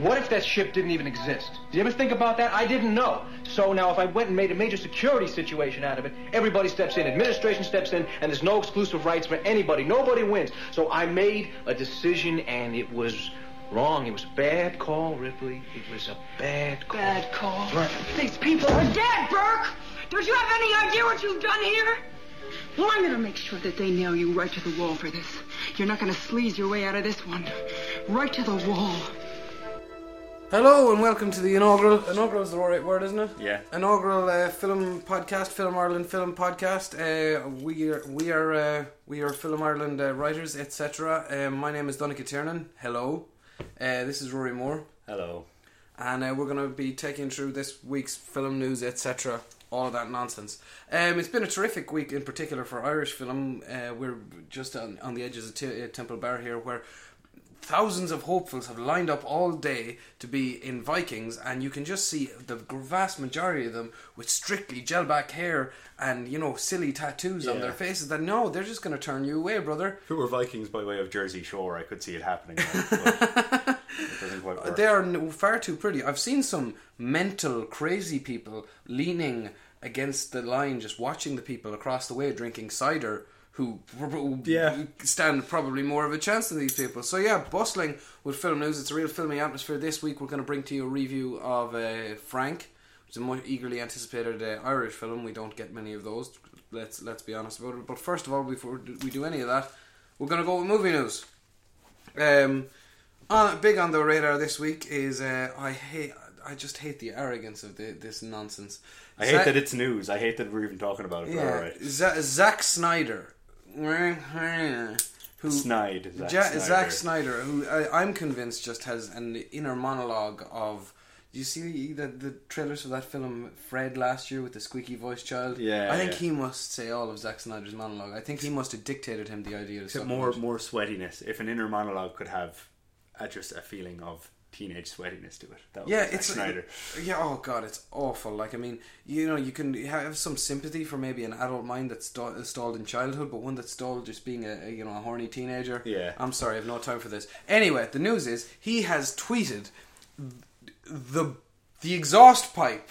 What if that ship didn't even exist? Did you ever think about that? I didn't know. So now if I went and made a major security situation out of it, everybody steps in, administration steps in, and there's no exclusive rights for anybody. Nobody wins. So I made a decision and it was wrong. It was a bad call, Ripley. It was a bad call. Bad call. Right. These people are dead, Burke. Don't you have any idea what you've done here? Well, I'm going to make sure that they nail you right to the wall for this. You're not going to sleaze your way out of this one. Right to the wall. Hello and welcome to the inaugural. Inaugural is the right word, isn't it? Yeah. Inaugural uh, film podcast, Film Ireland film podcast. Uh, we are we are uh, we are Film Ireland uh, writers, etc. Um, my name is Donica Tiernan. Hello. Uh, this is Rory Moore, Hello. and uh, we're going to be taking through this week's film news, etc. All of that nonsense. Um, it's been a terrific week, in particular for Irish film. Uh, we're just on, on the edges of T- uh, Temple Bar here, where thousands of hopefuls have lined up all day to be in Vikings, and you can just see the vast majority of them with strictly gel back hair and you know silly tattoos on their faces. That no, they're just going to turn you away, brother. Who were Vikings by way of Jersey Shore, I could see it happening. it doesn't quite work. They are far too pretty. I've seen some mental, crazy people leaning against the line, just watching the people across the way drinking cider. Who, who Yeah. stand probably more of a chance than these people. So yeah, bustling with film news. It's a real filming atmosphere. This week we're going to bring to you a review of uh, Frank, which is a more eagerly anticipated uh, Irish film. We don't get many of those. Let's let's be honest about it. But first of all, before we do any of that, we're going to go with movie news. Um, on, big on the radar this week is uh, I hate. I just hate the arrogance of the, this nonsense. I hate that it's news. I hate that we're even talking about it. But yeah, alright. Z- Zack Snyder, who Snide. Zack Ja- Snyder. Zack Snyder, who I, I'm convinced just has an inner monologue of. Do you see the the trailers for that film Fred last year with the squeaky voice child? Yeah, I think yeah. he must say all of Zack Snyder's monologue. I think he must have dictated him the idea. To more more sweatiness. If an inner monologue could have uh, just a feeling of teenage sweatiness to it, that would Yeah, Zack it's Snyder. yeah. Oh god, it's awful. Like I mean, you know, you can have some sympathy for maybe an adult mind that's sta- uh, stalled in childhood, but one that's stalled just being a, a you know a horny teenager. Yeah. I'm sorry, I have no time for this. Anyway, the news is he has tweeted the the exhaust pipe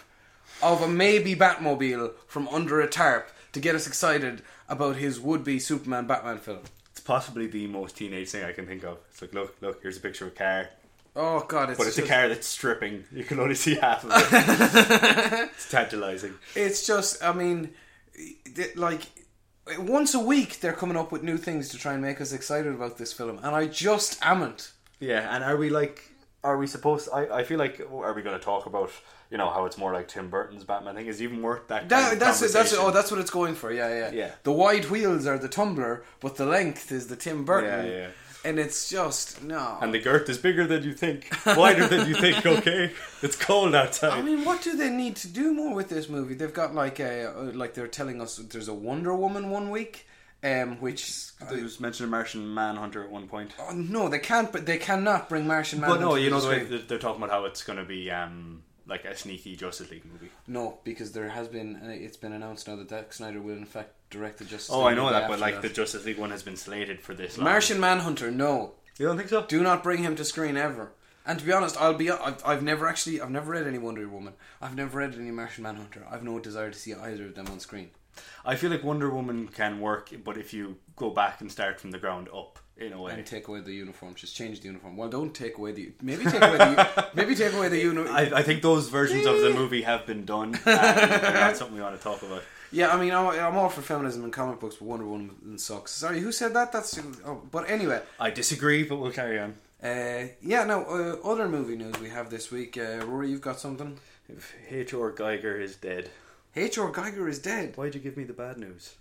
of a maybe Batmobile from under a tarp to get us excited about his would-be Superman Batman film. It's possibly the most teenage thing I can think of. It's like, look, look, here's a picture of a car, Oh god, it's but it's a car that's stripping. You can only see half of it. it's tantalizing. It's just, I mean, like once a week they're coming up with new things to try and make us excited about this film, and I just amn't. Yeah, and are we like, are we supposed? I, I feel like, are we going to talk about, you know, how it's more like Tim Burton's Batman thing? Is even worth that? kind That, of that's it. That's it. Oh, that's what it's going for. Yeah, yeah. Yeah. The wide wheels are the tumbler, but the length is the Tim Burton. Yeah, yeah. And it's just no. And the girth is bigger than you think, wider than you think. Okay, it's cold outside. I mean, what do they need to do more with this movie? They've got like a uh, like they're telling us there's a Wonder Woman one week, um, which There was mentioned a Martian Manhunter at one point. oh, no, they can't. But they cannot bring Martian Manhunter. But no, you know the the way they're talking about how it's going to be um, like a sneaky Justice League movie. No, because there has been uh, it's been announced now that Zack Snyder will in fact direct the Justice. League. Oh, League I know that, but like that. the Justice League one has been slated for this. long. Martian Manhunter, no, you don't think so? do not bring him to screen ever. And to be honest, I'll be I've, I've never actually I've never read any Wonder Woman. I've never read any Martian Manhunter. I've no desire to see either of them on screen. I feel like Wonder Woman can work, but if you go back and start from the ground up, in a way. And take away the uniform, just change the uniform. Well, don't take away the maybe take away the maybe take away the uniform. I, I think those versions of the movie have been done. That's something we want to talk about. Yeah, I mean, I'm, I'm all for feminism in comic books, but Wonder Woman sucks. Sorry, who said that? That's oh, but anyway. I disagree, but we'll carry on. Uh, yeah, no. Uh, other movie news we have this week. Uh, Rory, you've got something. If H.R. Giger is dead, H.R. Giger is dead. why'd you give me the bad news?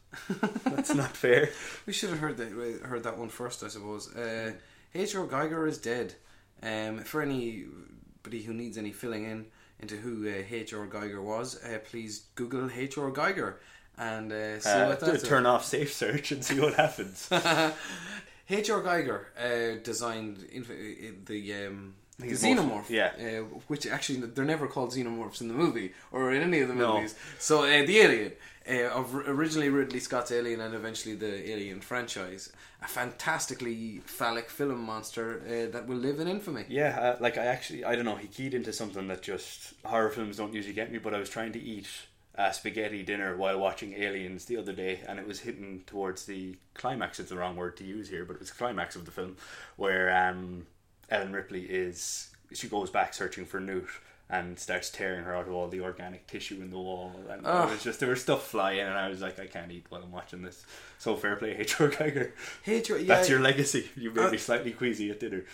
That's not fair. We should have heard that heard that one first, I suppose. Uh, H.R. Giger is dead. Um, for anybody who needs any filling in into who uh, H.R. Giger was, uh, please Google H.R. Giger and uh, see Uh, what that's. turn off safe search and see what happens. H.R. Giger uh, designed inf- uh, the um, the xenomorph, yeah. uh, which actually they're never called xenomorphs in the movie or in any of the No. movies. So uh, the alien uh, of originally Ridley Scott's Alien and eventually the Alien franchise, a fantastically phallic film monster uh, that will live in infamy. Yeah, uh, like I actually, I don't know, he keyed into something that just horror films don't usually get me, but I was trying to eat a spaghetti dinner while watching Aliens the other day, and it was hitting towards the climax, it's the wrong word to use here, but it was the climax of the film, where um, Ellen Ripley is, she goes back searching for Newt. And starts tearing her out of all the organic tissue in the wall, and Ugh. it was just there was stuff flying, and I was like, I can't eat while I'm watching this. So fair play, H.R. Giger. Hatred, yeah, That's your legacy. You made Uh, me slightly queasy at dinner.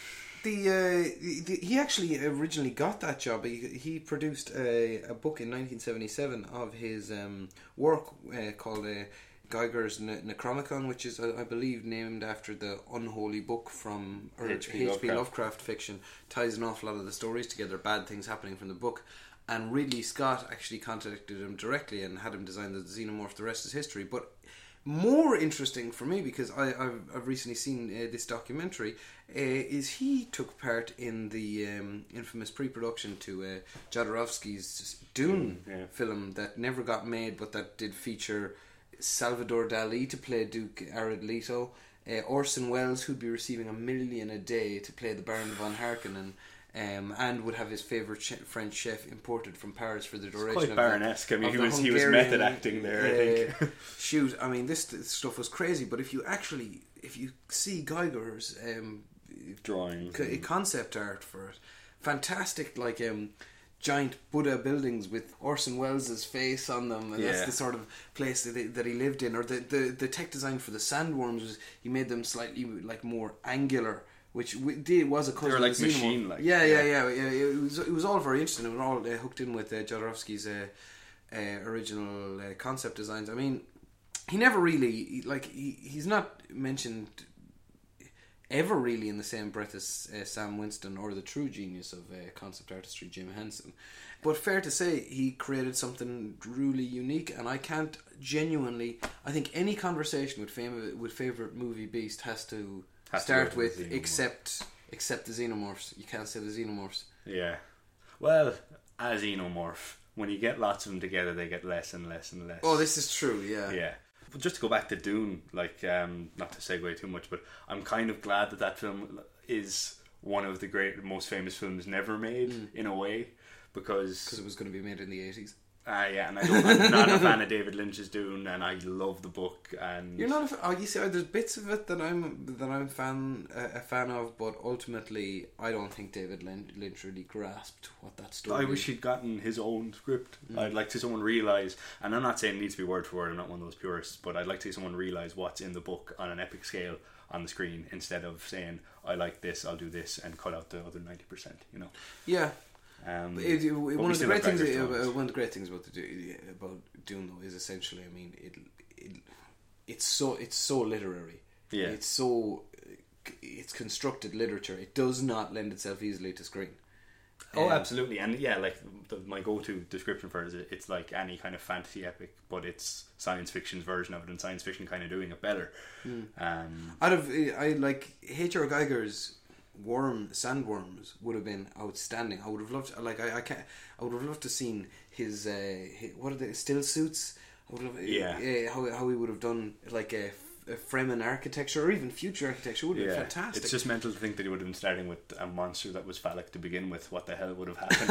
The, uh, the he actually originally got that job. He, he produced a, a book in 1977 of his um, work uh, called uh, Giger's ne- Necronomicon, which is, I I believe, named after the unholy book from H.P. Lovecraft. Lovecraft fiction. Ties an awful lot of the stories together, bad things happening from the book. And Ridley Scott actually contacted him directly and had him design the xenomorph. The rest is history. But more interesting for me because I, I've, I've recently seen uh, this documentary uh, is he took part in the um, infamous pre-production to uh, Jodorowsky's Dune yeah. film that never got made but that did feature Salvador Dali to play Duke Arid Leto uh, Orson Welles who'd be receiving a million a day to play the Baron von Harkonnen um, and would have his favourite che- French chef imported from Paris for the duration quite of Baronesque. I mean, he was- he was method acting there, I think. uh, shoot, I mean, this, this stuff was crazy. But if you actually, if you see Giger's um, Drawings. co- concept art for it, fantastic, like um, giant Buddha buildings with Orson Welles' face on them, and that's the sort of place that, they, that he lived in. Or the, the the tech design for the sandworms was he made them slightly like more angular. Which we, did was a cousin were like the machine-like, Yeah, yeah, yeah. yeah, yeah. It was it was all very interesting. It was all uh, hooked in with uh, Jodorowsky's uh, uh, original uh, concept designs. I mean, he never really like he, he's not mentioned ever really in the same breath as uh, Stan Winston or the true genius of uh, concept artistry, Jim Henson. But fair to say, he created something truly unique, and I can't genuinely. I think any conversation with fam- with favorite movie beast has to Has start go with with the xenomorph. except except the xenomorphs. You can't say the xenomorphs. Yeah. Well, as xenomorph, when you get lots of them together, they get less and less and less. Oh, this is true. Yeah. Yeah. Just to go back to Dune, like, um, not to segue too much, but I'm kind of glad that that film is one of the great, most famous films never made, Hmm. in a way, because because it was going to be made in the eighties. Ah, yeah, and I don't, I'm not a fan of David Lynch's Dune, and I love the book. And You're not a fan. Oh, you see, uh, there's bits of it that I'm that I'm fan uh, a fan of, but ultimately, I don't think David Lynch, Lynch really grasped what that story. I wish he'd gotten his own script. I'd like to see someone realize, and I'm not saying it needs to be word for word. I'm not one of those purists, but I'd like to see someone realize what's in the book on an epic scale on the screen instead of saying, "I like this, I'll do this," and cut out the other ninety percent. You know. Yeah. Um, It, it- one of the great things Gregor's uh, uh, one of the great things about the do- about Dune though is essentially, I mean, it, it it's so it's so literary. Yeah. It's so it's constructed literature. It does not lend itself easily to screen. Oh, Um, absolutely, and yeah, like the, my go-to description for it is it's like any kind of fantasy epic, but it's science fiction's version of it, and science fiction kind of doing it better. Hmm. Um, Out of I like H.R. Giger's worm sandworms would have been outstanding. I would have loved like I, I can't I would have loved to seen his, uh, his what are they stillsuits. I would have Yeah. uh, how how he would have done like a, a Fremen architecture or even future architecture would have been yeah, fantastic. it's just mental to think that he would have been starting with a monster that was phallic to begin with. What the hell would have happened?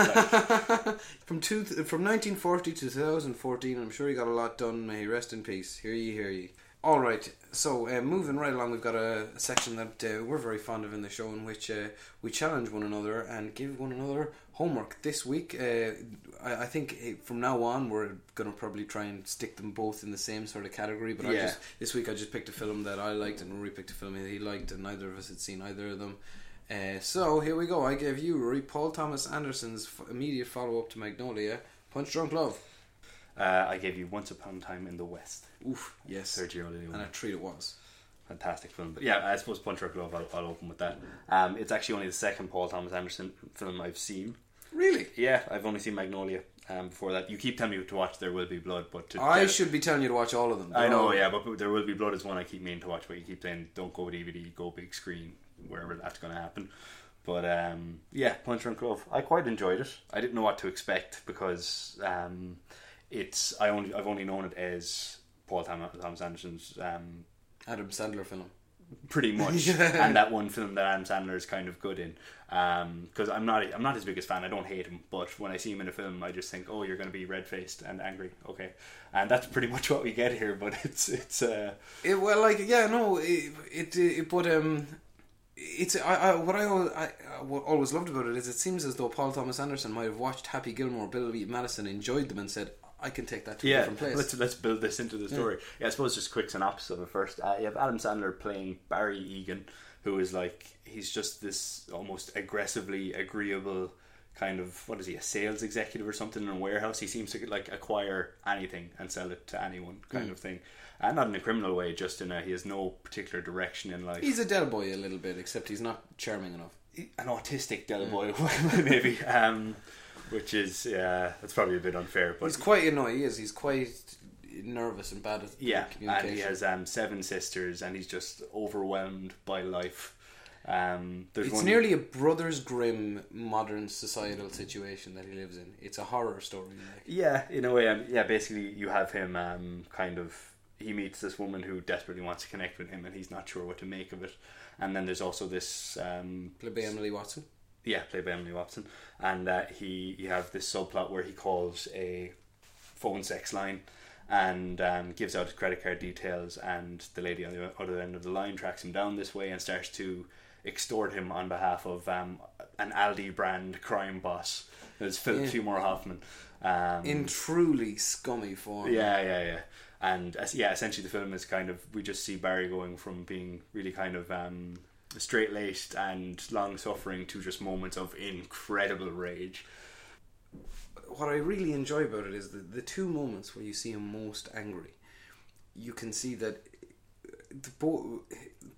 Like, from two from 1940 to 2014. I'm sure he got a lot done. May he rest in peace. Hear ye, hear ye. All right. So uh, moving right along, we've got a, a section that uh, we're very fond of in the show, in which uh, we challenge one another and give one another homework. This week, uh, I, I think uh, from now on, we're going to probably try and stick them both in the same sort of category. But I just this week I just picked a film that I liked, and Rory picked a film that he liked, and neither of us had seen either of them. Uh, so here we go. I gave you Rory Paul Thomas Anderson's f- immediate follow up to Magnolia, Punch Drunk Love. Uh, I gave you Once Upon a Time in the West. Oof, yes, Sergio Leone. and a treat it was. Fantastic film. But yeah, I suppose Punch Drunk Love, I'll, I'll open with that. Um, it's actually only the second Paul Thomas Anderson film I've seen. Really, Yeah, I've only seen Magnolia um, before that. You keep telling me to watch There Will Be Blood, but to I should be telling you to watch all of them. I know, all- yeah, but There Will Be Blood is one I keep meaning to watch, but you keep saying don't go with DVD, go big screen, wherever that's going to happen. But um, yeah, Punch Drunk Love. I quite enjoyed it. I didn't know what to expect because um, it's I only I've only known it as Paul Thom- Thomas Anderson's um, Adam Sandler film. pretty much, and that one film that Adam Sandler is kind of good in. Because I'm not I'm not his biggest fan. I don't hate him, but when I see him in a film, I just think, oh, you're going to be red faced and angry. Okay, and that's pretty much what we get here. But it's it's uh, It, well, like yeah, no, it, it, it but um, it's I, I what I, I, what always loved about it is it seems as though Paul Thomas Anderson might have watched Happy Gilmore, Bill Beat Madison, enjoyed them, and said, "I can take that to a yeah. different place." Let's let's build this into the story. Yeah, I suppose just a quick synopsis of it first. Uh, you have Adam Sandler playing Barry Egan, who is like he's just this almost aggressively agreeable kind of what is he a sales executive or something in a warehouse. He seems to like acquire anything and sell it to anyone kind of thing, and not in a criminal way. Just in a he has no particular direction in life. He's a Del Boy a little bit, except he's not charming enough. an autistic Del Boy, maybe. Um, which is yeah, that's probably a bit unfair, but He's quite, annoying. he is. He's quite nervous and bad at Yeah, and he has um, seven sisters, and he's just overwhelmed by life. Um, there's It's one, nearly a Brothers Grimm modern societal situation that he lives in. It's a horror story. Like. yeah, in a way. Um, yeah, basically, you have him um, kind of. He meets this woman who desperately wants to connect with him, and he's not sure what to make of it. And then there's also this um, by Emily Watson. Yeah, played by Emily Watson, and uh, he you have this subplot where he calls a phone sex line and um, gives out his credit card details, and the lady on the other end of the line tracks him down this way and starts to extort him on behalf of um, an Aldi brand crime boss. There's Philip Yeah. Seymour Hoffman. Um, In truly scummy form. yeah, yeah, yeah. And as yeah, essentially the film is kind of we just see Barry going from being really kind of um, straight laced and long suffering to just moments of incredible rage. what I really enjoy about it is the, the two moments where you see him most angry. You can see that the bo-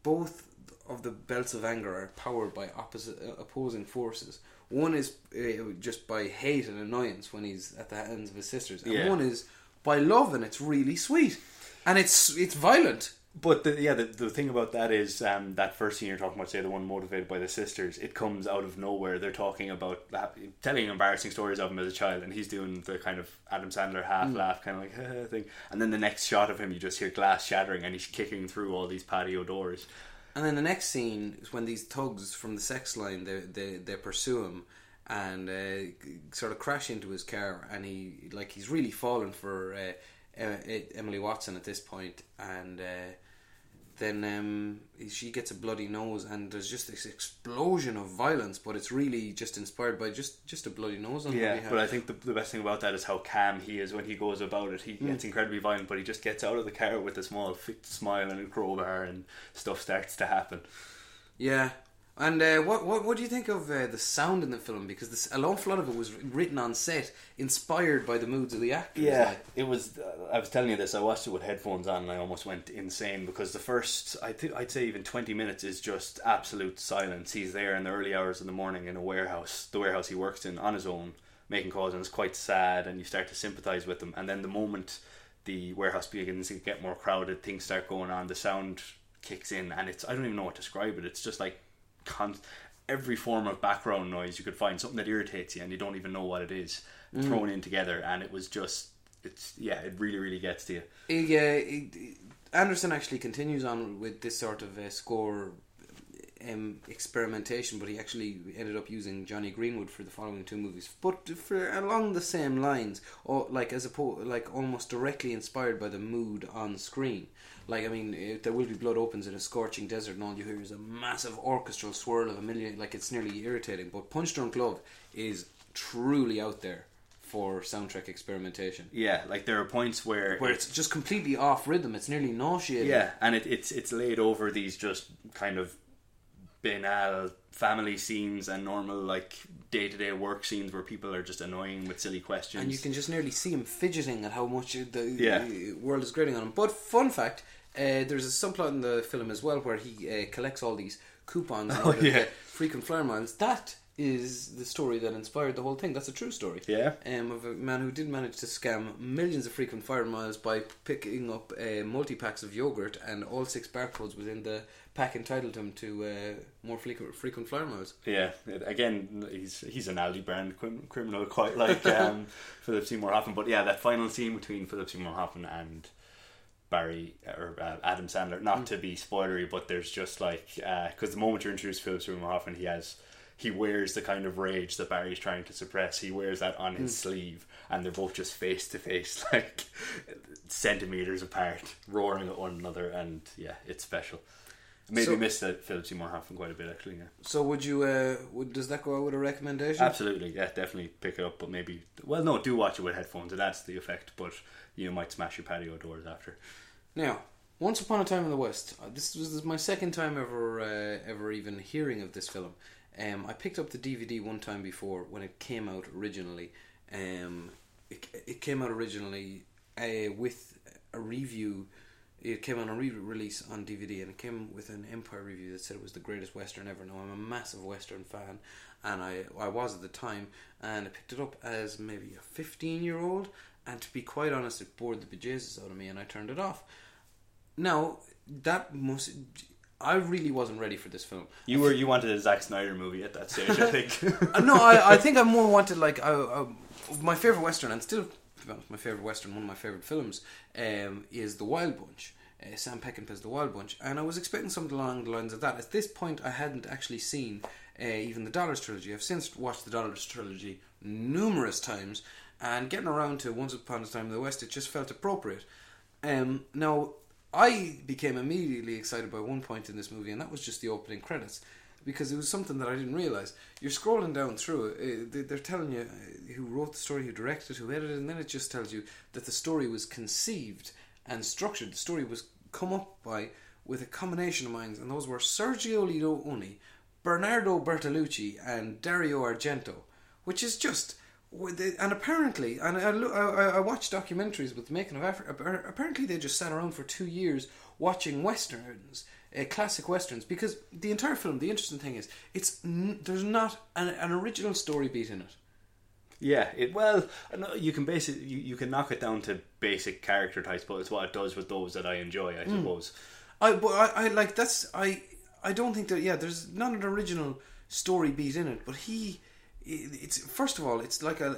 both of the belts of anger are powered by opposite uh, opposing forces. One is uh, just by hate and annoyance when he's at the hands of his sisters, and Yeah. one is by love, and it's really sweet, and it's it's violent. But the, yeah, the, the thing about that is um, that first scene you're talking about, say the one motivated by the sisters, it comes out of nowhere. They're talking about that- telling embarrassing stories of him as a child, and he's doing the kind of Adam Sandler half laugh, kind of like thing. And then the next shot of him, you just hear glass shattering, and he's kicking through all these patio doors. And then the next scene is when these thugs from the sex line they they, they pursue him and uh, sort of crash into his car, and he like he's really fallen for uh, Emily Watson at this point, and uh, then um, she gets a bloody nose, and there's just this explosion of violence, but it's really just inspired by just just a bloody nose on Yeah, but I think the, the best thing about that is how calm he is when he goes about it. He gets incredibly violent, but he just gets out of the car with a small smile and a crowbar, and stuff starts to happen. Yeah. And uh, what, what what do you think of uh, the sound in the film? Because this, an awful lot of it was written on set, inspired by the moods of the actors. Yeah, like. it was. Uh, I was telling you this. I watched it with headphones on, and I almost went insane because the first, I think, I'd say even twenty minutes is just absolute silence. He's there in the early hours of the morning in a warehouse, the warehouse he works in, on his own, making calls, and it's quite sad. And you start to sympathise with him. And then the moment the warehouse begins to get more crowded, things start going on. The sound kicks in, and it's I don't even know what to describe it. It's just like con- every form of background noise you could find, something that irritates you, and you don't even know what it is, thrown in together, and it was just. It's yeah, it really really gets to you. Yeah, Anderson actually continues on with this sort of uh, score um, experimentation, but he actually ended up using Jonny Greenwood for the following two movies. But for along the same lines, or like as opposed, like almost directly inspired by the mood on screen. Like I mean, if there will be blood opens in a scorching desert, and all you hear is a massive orchestral swirl of a million. Like it's nearly irritating. But Punch Drunk Love is truly out there for soundtrack experimentation Yeah, like there are points where where it's just completely off rhythm. It's nearly nauseating. yeah, and it, it's it's laid over these just kind of banal family scenes and normal like day to day work scenes where people are just annoying with silly questions. and you can just nearly see him fidgeting at how much the Yeah. world is grating on him. But fun fact, uh, there's a subplot in the film as well where he uh, collects all these coupons Oh, order yeah. frequent flyer miles. That is the story that inspired the whole thing. That's a true story. Yeah. Um, of a man who did manage to scam millions of frequent flyer miles by picking up uh, multi packs of yogurt and all six barcodes within the Pack entitled him to uh, more frequent frequent flyer miles. Yeah, again, he's he's an Aldi brand criminal, quite like um, Philip Seymour Hoffman. But yeah, that final scene between Philip Seymour Hoffman and Barry or uh, Adam Sandler. Not mm. to be spoilery, but there's just like because uh, the moment you're introduced to Philip Seymour Hoffman, he has he wears the kind of rage that Barry's trying to suppress. He wears that on his mm. sleeve, and they're both just face to face, like centimeters apart, roaring at one another, and yeah, it's special. Maybe so, missed that Philip Seymour Hoffman quite a bit actually. Yeah. So would you? Uh, would does that go out with a recommendation? Absolutely, yeah, definitely pick it up. But maybe, well, no, do watch it with headphones. It adds the effect, but you might smash your patio doors after. Now, once upon a time in the West. Uh, this was my second time ever, uh, ever even hearing of this film. Um, I picked up the DVD one time before when it came out originally. Um, it, it came out originally uh, with a review. It came on a re-release on DVD, and it came with an Empire review that said it was the greatest Western ever. Now I'm a massive Western fan, and I I was at the time, and I picked it up as maybe a 15 year old, and to be quite honest, it bored the bejesus out of me, and I turned it off. Now that must I really wasn't ready for this film. You were you wanted a Zack Snyder movie at that stage, I think. Uh, no, I, I think I more wanted like my favorite western, and still my favorite western, one of my favorite films, um, is The Wild Bunch. Uh, Sam Peckinpah's The Wild Bunch, and I was expecting something along the lines of that. At this point, I hadn't actually seen uh, even the Dollars trilogy. I've since watched the Dollars trilogy numerous times, and getting around to Once Upon a Time in the West, it just felt appropriate. Um, now I became immediately excited by one point in this movie, and that was just the opening credits. Because it was something that I didn't realize. You're scrolling down through it, uh, they're telling you uh, who wrote the story, who directed, who edited, and then it just tells you that the story was conceived and structured. The story was come up by with a combination of minds, and those were Sergio Leone, Bernardo Bertolucci, and Dario Argento, which is just and apparently, and I, I, I watched documentaries with the making of Africa. Apparently, they just sat around for two years watching westerns, uh, classic westerns, because the entire film. The interesting thing is, it's there's not an, an original story beat in it. Yeah, it well, you can basically you, you can knock it down to basic character types, but it's what it does with those that I enjoy. I mm. suppose. I but I, I like that's I I don't think that yeah. There's not an original story beat in it, but he it's first of all, it's like a,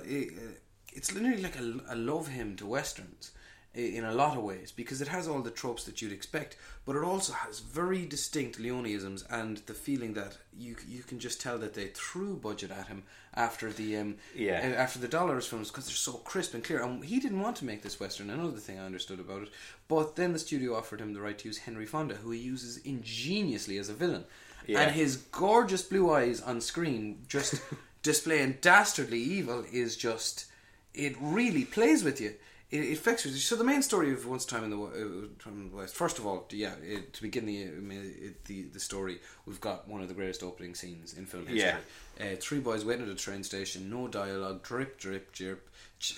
it's literally like a, a love hymn to westerns in a lot of ways because it has all the tropes that you'd expect, but it also has very distinct Leoneisms and the feeling that you you can just tell that they threw budget at him after the um, yeah after the Dollars films because they're so crisp and clear. And he didn't want to make this western. Another thing I understood about it, but then the studio offered him the right to use Henry Fonda, who he uses ingeniously as a villain. Yeah. And his gorgeous blue eyes on screen just displaying dastardly evil is just it really plays with you. It, it affects you. So the main story of Once Time in the, uh, West. First of all, yeah, it, to begin the, the the story, we've got one of the greatest opening scenes in film history. Yeah. Uh, three boys waiting at a train station, no dialogue, drip, drip, drip.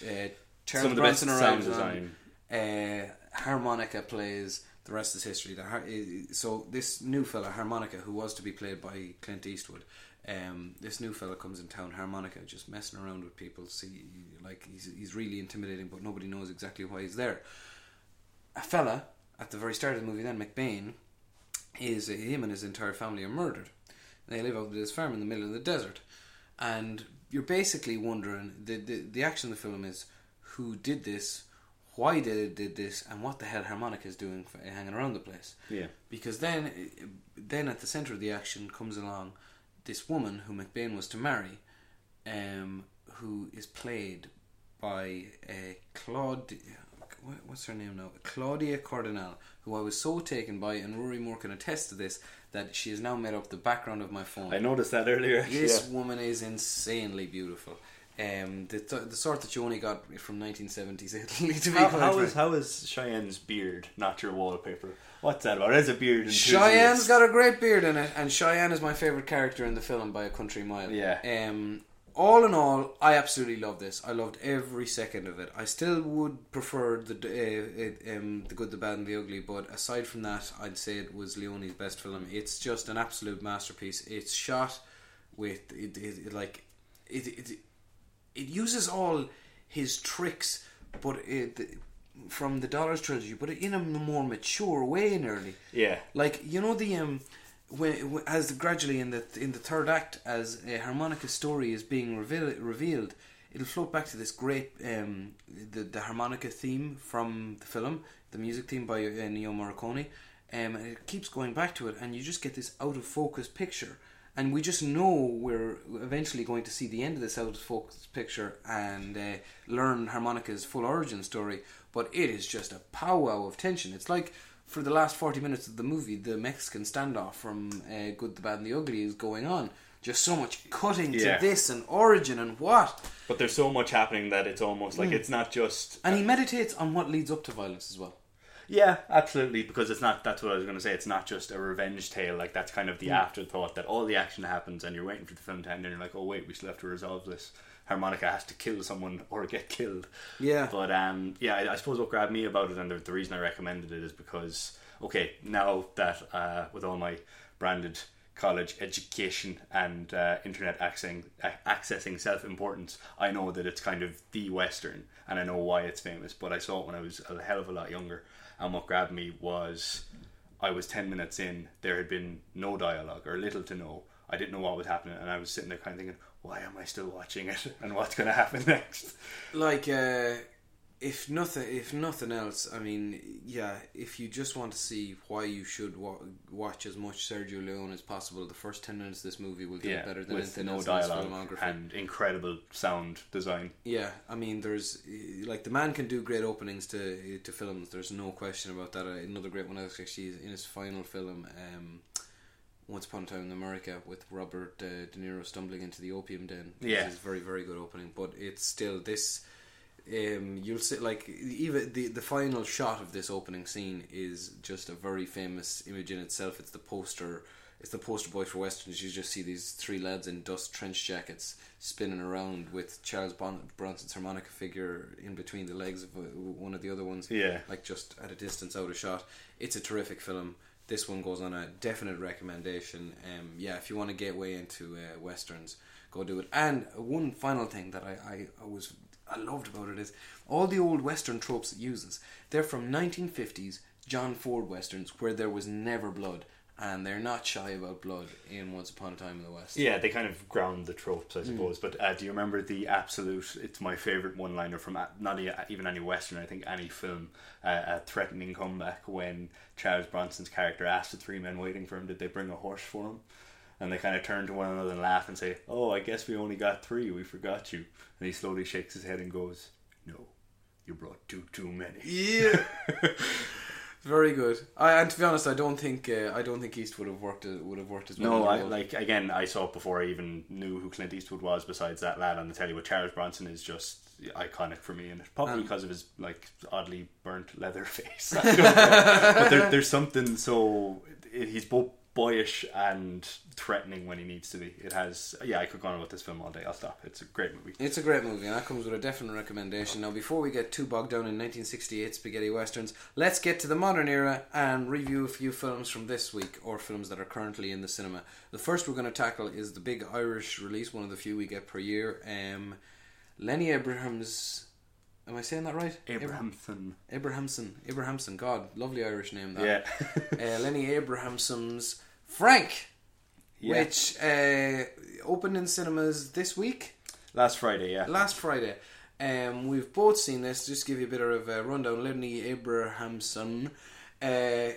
Uh, Charles Bronson around design. Uh, harmonica plays. The rest is history. The, so this new fella, harmonica, who was to be played by Clint Eastwood, um, this new fella comes in town, harmonica, just messing around with people. See, like he's he's really intimidating, but nobody knows exactly why he's there. A fella at the very start of the movie, then McBain, is uh, him and his entire family are murdered. They live out of this farm in the middle of the desert, and you're basically wondering the the, the action of the film is who did this, why they did this, and what the hell harmonica is doing for, hanging around the place. Yeah. Because then, then at the center of the action comes along this woman who McBain was to marry, um, who is played by uh, Claude. What's her name now? Claudia Cardinale, who I was so taken by, and Rory Moore can attest to this, that she has now made up the background of my phone. I noticed that earlier. This yeah. woman is insanely beautiful. Um, the, the sort that you only got from 1970s Italy. To be how, how is how is Cheyenne's beard not your wallpaper? What's that about? It has a beard. Cheyenne's got a great beard in it, and Cheyenne is my favorite character in the film by a country mile. Yeah. Um, all in all, I absolutely love this. I loved every second of it. I still would prefer the uh, um, the good, the bad, and the ugly, but aside from that, I'd say it was Leone's best film. It's just an absolute masterpiece. It's shot with it, it, it like it, it it uses all his tricks, but it from the Dollars trilogy, but in a more mature way nearly. Yeah. Like you know the um, when, as gradually in the in the third act, as a harmonica story is being reveal, revealed, it'll float back to this great um, the the harmonica theme from the film, the music theme by uh, Ennio Morricone, um, and it keeps going back to it, and you just get this out of focus picture. And we just know we're eventually going to see the end of this out of focus picture and uh, learn harmonica's full origin story. But it is just a powwow of tension. It's like for the last 40 minutes of the movie, the Mexican standoff from uh, Good, the Bad, and the Ugly is going on. Just so much cutting Yeah. to this and origin and what. But there's so much happening that it's almost like it's not just And he meditates on what leads up to violence as well. Yeah, absolutely. Because it's not. That's what I was going to say. It's not just a revenge tale. Like that's kind of the Hmm. afterthought that all the action happens, and you're waiting for the film to end, and you're like, oh wait, we still have to resolve this. Harmonica has to kill someone or get killed. Yeah. But um, yeah, I, I suppose what grabbed me about it, and the, the reason I recommended it is because okay, now that uh, with all my branded college education and uh, internet accessing accessing self importance, I know that it's kind of the western, and I know why it's famous. But I saw it when I was a hell of a lot younger, and what grabbed me was I was ten minutes in, there had been no dialogue or little to no. I didn't know what was happening, and I was sitting there kind of thinking, why am I still watching it, and what's going to happen next? like uh, if nothing if nothing else i mean yeah if you just want to see why you should wa- watch as much sergio leone as possible the first 10 minutes of this movie will do it better than anything no else dialogue in his filmography and incredible sound design. yeah i mean there's like the man can do great openings to to films there's no question about that Uh, another great one actually is actually in his final film um once Upon a Time in America with Robert uh, De Niro stumbling into the opium den. Yeah. It's a very, very good opening, but it's still this. Um, you'll see, like even the the final shot of this opening scene is just a very famous image in itself. It's the poster. It's the poster boy for westerns. You just see these three lads in dust trench jackets spinning around with Charles bon- Bronson's harmonica figure in between the legs of uh, one of the other ones. Yeah. like just at a distance out of shot. It's a terrific film. This one goes on a definite recommendation. Um, yeah, if you want to get way into uh, westerns, go do it. And one final thing that I, I, I was I loved about it is all the old western tropes it uses. They're from 1950s John Ford westerns where there was never blood, and they're not shy about blood in Once Upon a Time in the West. Yeah, they kind of ground the tropes. I suppose. But uh, do you remember the absolute? It's my favorite one-liner from not even any western. I think any film. Uh, a threatening comeback when Charles Bronson's character asked the three men waiting for him, "Did they bring a horse for him?" And they kind of turn to one another and laugh and say, "Oh, I guess we only got three. We forgot you." And he slowly shakes his head and goes, "No, you brought too too many." Yeah. Very good. I, and to be honest, I don't think uh, I don't think East would have worked uh, would have worked as well. No, I like again. I saw it before I even knew who Clint Eastwood was. Besides that lad on the telly, but Charles Bronson is just iconic for me, and probably Um, because of his like oddly burnt leather face. I don't know. but there, there's something so he's both boyish and threatening when he needs to be. It has yeah. I could go on about this film all day. I'll stop. It's a great movie. It's a great movie, and that comes with a definite recommendation. Now, before we get too bogged down in 1968 spaghetti westerns, let's get to the modern era and review a few films from this week, or films that are currently in the cinema. The first we're going to tackle is the big Irish release, one of the few we get per year. Um, Lenny Abrahams. Am I saying that right? Abrahamson. Abrahamson. Abrahamson. God, lovely Irish name. That. Yeah. uh, Lenny Abrahamson's Frank, Yeah. which uh, opened in cinemas this week Last Friday, yeah. last Friday. Um, we've both seen this. Just to give you a bit of a rundown. Lenny Abrahamson. Uh,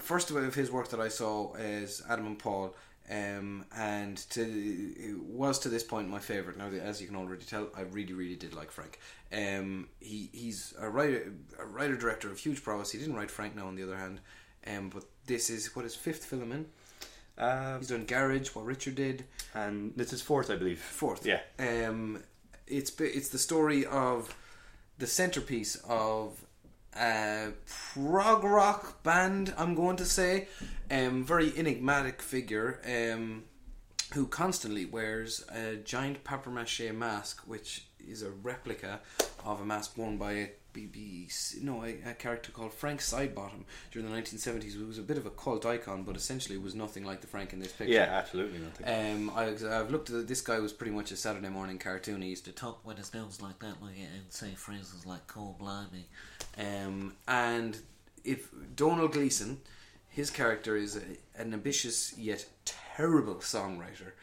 first of his work that I saw is Adam and Paul, um, and to it was to this point my favorite. Now, as you can already tell, I really, really did like Frank. Um, he he's a writer, a writer director of huge prowess. He didn't write Frank now, on the other hand, um, but this is what his fifth film in. Um, He's done Garage, what Richard did. and this is fourth, I believe. Fourth. Yeah. Um, it's it's the story of the centerpiece of a prog rock band. I'm going to say, um, very enigmatic figure. Um, who constantly wears a giant papier mache mask, which is a replica of a mask worn by a BBC, no, a, a character called Frank Sidebottom during the 1970s, who was a bit of a cult icon, but essentially was nothing like the Frank in this picture. Yeah, absolutely nothing. Um, I, I've looked at this guy was pretty much a Saturday morning cartoon. He used to talk Talk with his nose like that, like and say phrases like "cold blimey." Um, and if Domhnall Gleeson, his character is a, an ambitious yet terrible songwriter,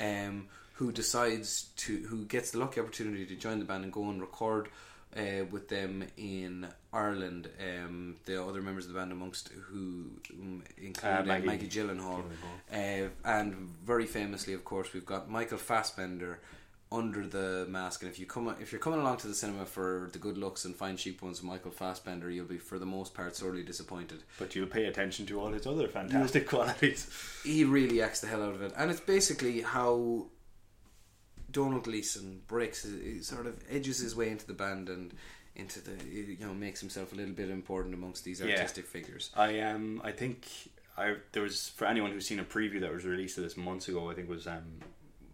um, who decides to who gets the lucky opportunity to join the band and go and record uh, with them in Ireland. Um, the other members of the band, amongst who um, include Uh, uh, Maggie Maggie, Gyllenhaal, uh, and very famously, of course, we've got Michael Fassbender under the mask. And if you come, if you're coming along to the cinema for the good looks and fine cheap ones of Michael Fassbender, you'll be for the most part sorely disappointed. But you'll pay attention to all his other fantastic qualities. He really acts the hell out of it, and it's basically how Domhnall Gleeson breaks, his, sort of edges his way into the band and into the, you know, makes himself a little bit important amongst these Yeah. artistic figures. I um I think I there was for anyone who's seen a preview that was released of this months ago. I think it was um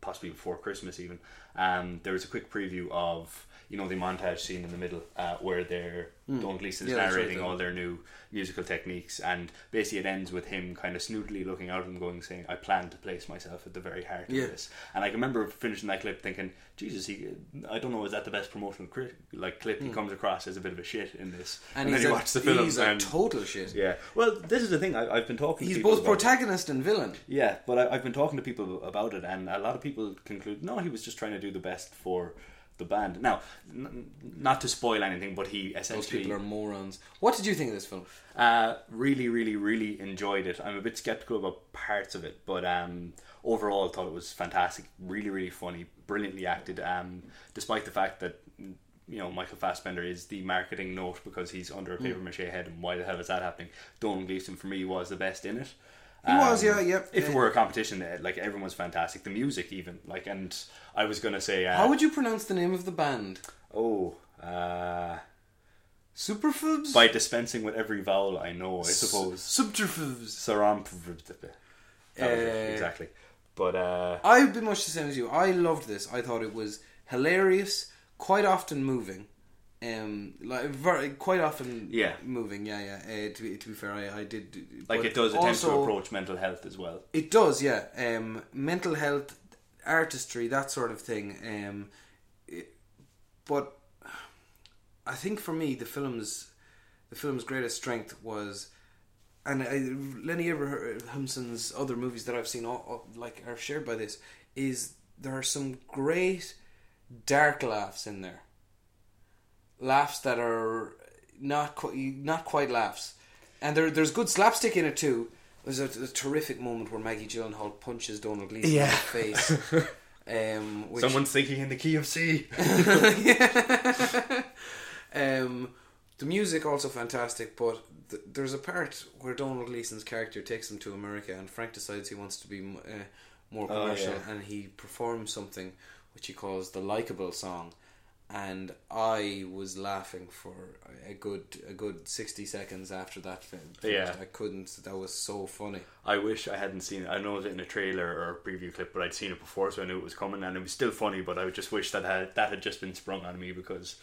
possibly before Christmas even. Um, there was a quick preview of you know the montage scene in the middle uh, where they're Don Gleeson's Hmm. Yeah, right, narrating yeah. all their new musical techniques, and basically it ends with him kind of snootily looking out them going, saying, "I plan to place myself at the very heart Yeah. of this." And I can remember finishing that clip thinking, "Jesus, he, I don't know, is that the best promotional cri- like clip? He comes across as a bit of a shit in this." Hmm. And, then he's, you watch the film, he's a total shit. yeah. Well, this is the thing. I, I've been talking. He's both protagonist and villain. Yeah, but I, I've been talking to people about it, and a lot of people conclude no, he was just trying to do the best for the band. Now, n- not to spoil anything, but he essentially Those people are morons. What did you think of this film? uh, really, really, really enjoyed it. I'm a bit skeptical about parts of it, but um, overall, I thought it was fantastic. Really, really funny, brilliantly acted. Um, despite the fact that you know Michael Fassbender is the marketing note because he's under a paper mache head, and why the hell is that happening? Domhnall Gleeson for me was the best in it. He was, yeah, yeah. If it were a competition, uh, like everyone was fantastic. The music, even like, and I was gonna say, uh, How would you pronounce the name of the band? oh, uh, Superfubs? by dispensing with every vowel I know, I suppose. Subterfuges. Saram. Uh, exactly. But uh, I've been much the same as you. I loved this. I thought it was hilarious, quite often moving. Um, like very, quite often, Yeah. moving. Yeah, yeah. Uh, to, be, to be fair, I, I did. like it does attempt also, to approach mental health as well. It does, yeah. Um, mental health, artistry, that sort of thing. Um, it, but I think for me, the film's the film's greatest strength was, and I, Lenny Abrahamson's other movies that I've seen, all, all, like are shared by this, is there are some great dark laughs in there. Laughs that are not quite not quite laughs, and there there's good slapstick in it too. There's a, a terrific moment where Maggie Gyllenhaal punches Domhnall Gleeson in the face. Um, which, Someone's thinking in the key of C. um, the music also fantastic, but th- there's a part where Domhnall Gleeson's character takes him to America, and Frank decides he wants to be uh, more Oh, commercial, yeah. and he performs something which he calls the likable song. And I was laughing for a good a good sixty seconds after that film. Yeah. I couldn't. That was so funny. I wish I hadn't seen it. I know it in a trailer or a preview clip, but I'd seen it before, so I knew it was coming, and it was still funny. But I just wish that had, that had just been sprung on me because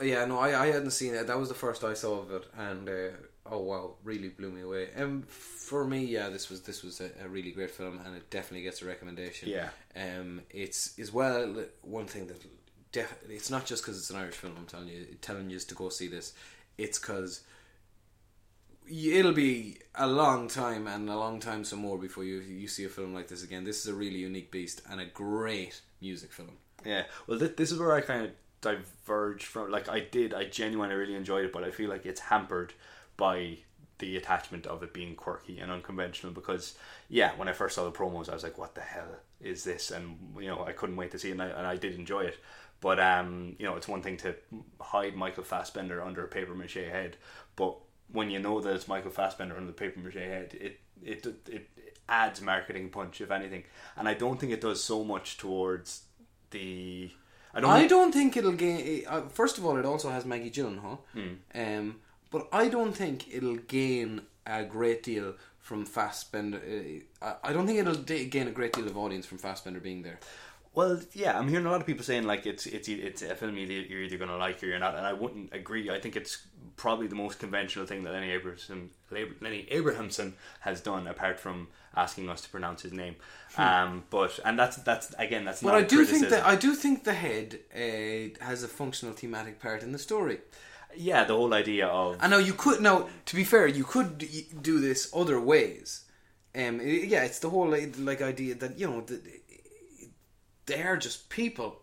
Yeah, no, I, I hadn't seen it. That was the first I saw of it, and uh, oh wow, really blew me away. And for me, yeah, this was this was a, a really great film, and it definitely gets a recommendation. Yeah. Um, it's as well one thing that def- it's not just because it's an Irish film. I'm telling you, telling you to go see this. It's because it'll be a long time and a long time some more before you you see a film like this again. This is a really unique beast and a great music film. Yeah, well, th- this is where I kind of diverge from. Like, I did, I genuinely really enjoyed it, but I feel like it's hampered by the attachment of it being quirky and unconventional. Because, yeah, when I first saw the promos, I was like, "What the hell is this?" And you know, I couldn't wait to see it, and I, and I did enjoy it. But um, you know, it's one thing to hide Michael Fassbender under a paper mache head, but when you know that it's Michael Fassbender under the paper mache head, it it it, it adds marketing punch, if anything. And I don't think it does so much towards the. I don't. I think- don't think it'll gain. Uh, first of all, it also has Maggie Gyllenhaal, Hmm. um, but I don't think it'll gain a great deal from Fassbender. Uh, I- don't think it'll gain a great deal of audience from Fassbender being there. Well, yeah, I'm hearing a lot of people saying like it's it's it's a film you're either going to like or you're not, and I wouldn't agree. I think it's probably the most conventional thing that Lenny Abrahamson Lenny Abrahamson has done, apart from asking us to pronounce his name. Um, but and that's that's again that's Hmm. But not. I do think that I do think the head uh, has a functional thematic part in the story. yeah, the whole idea of I know you could now. To be fair, you could do this other ways. Um, yeah, it's the whole like, idea that you know that they are just people,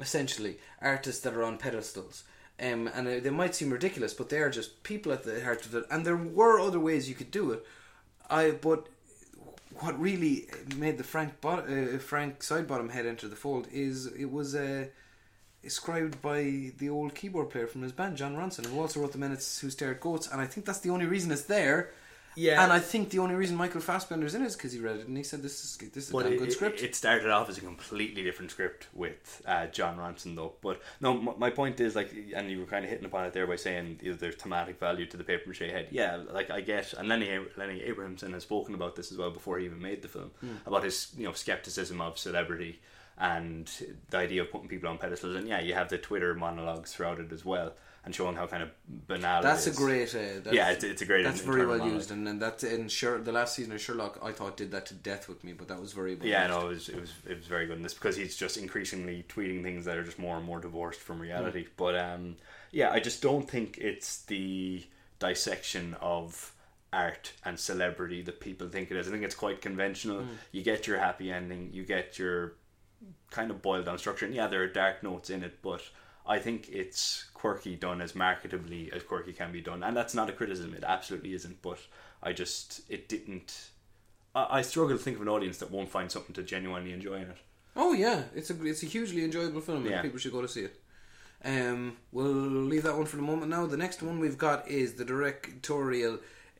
essentially artists that are on pedestals. Um, and they might seem ridiculous, but they are just people at the heart of it. And there were other ways you could do it. I but what really made the Frank Bot- uh, Frank Sidebottom head enter the fold is it was uh, ascribed by the old keyboard player from his band, Jon Ronson, who also wrote the minutes who stared goats. And I think that's the only reason it's there. Yeah. and I think the only reason Michael Fassbender's in it is because he read it and he said this is this is a damn good it- script. It started off as a completely different script with uh, Jon Ronson, though. But no, my, my point is like, and you were kind of hitting upon it there by saying you know, there's thematic value to the paper mache head. Yeah, like I get, and Lenny Lenny Abrahamson has spoken about this as well before he even made the film Hmm. about his you know skepticism of celebrity and the idea of putting people on pedestals. And yeah, you have the Twitter monologues throughout it as well, and showing how kind of banal. That's a great. Uh, that's, Yeah, it's- it's a great That's in- very well monologue. used, and, and that in Sher- the last season of Sherlock, I thought did that to death with me, but that was very well Yeah, used. no, it was it was it was very good. And this because he's just increasingly tweeting things that are just more and more divorced from reality. Mm. But um, yeah, I just don't think it's the dissection of art and celebrity that people think it is. I think it's quite conventional. Mm. You get your happy ending, you get your kind of boiled down structure, and yeah, there are dark notes in it, but. I think it's quirky done as marketably as quirky can be done, and that's not a criticism. It absolutely isn't. But I just it didn't. I, I struggle to think of an audience that won't find something to genuinely enjoy in it. Oh yeah, it's a it's a hugely enjoyable film, and Yeah. people should go to see it. Um, we'll leave that one for the moment. Now, the next one we've got is the directorial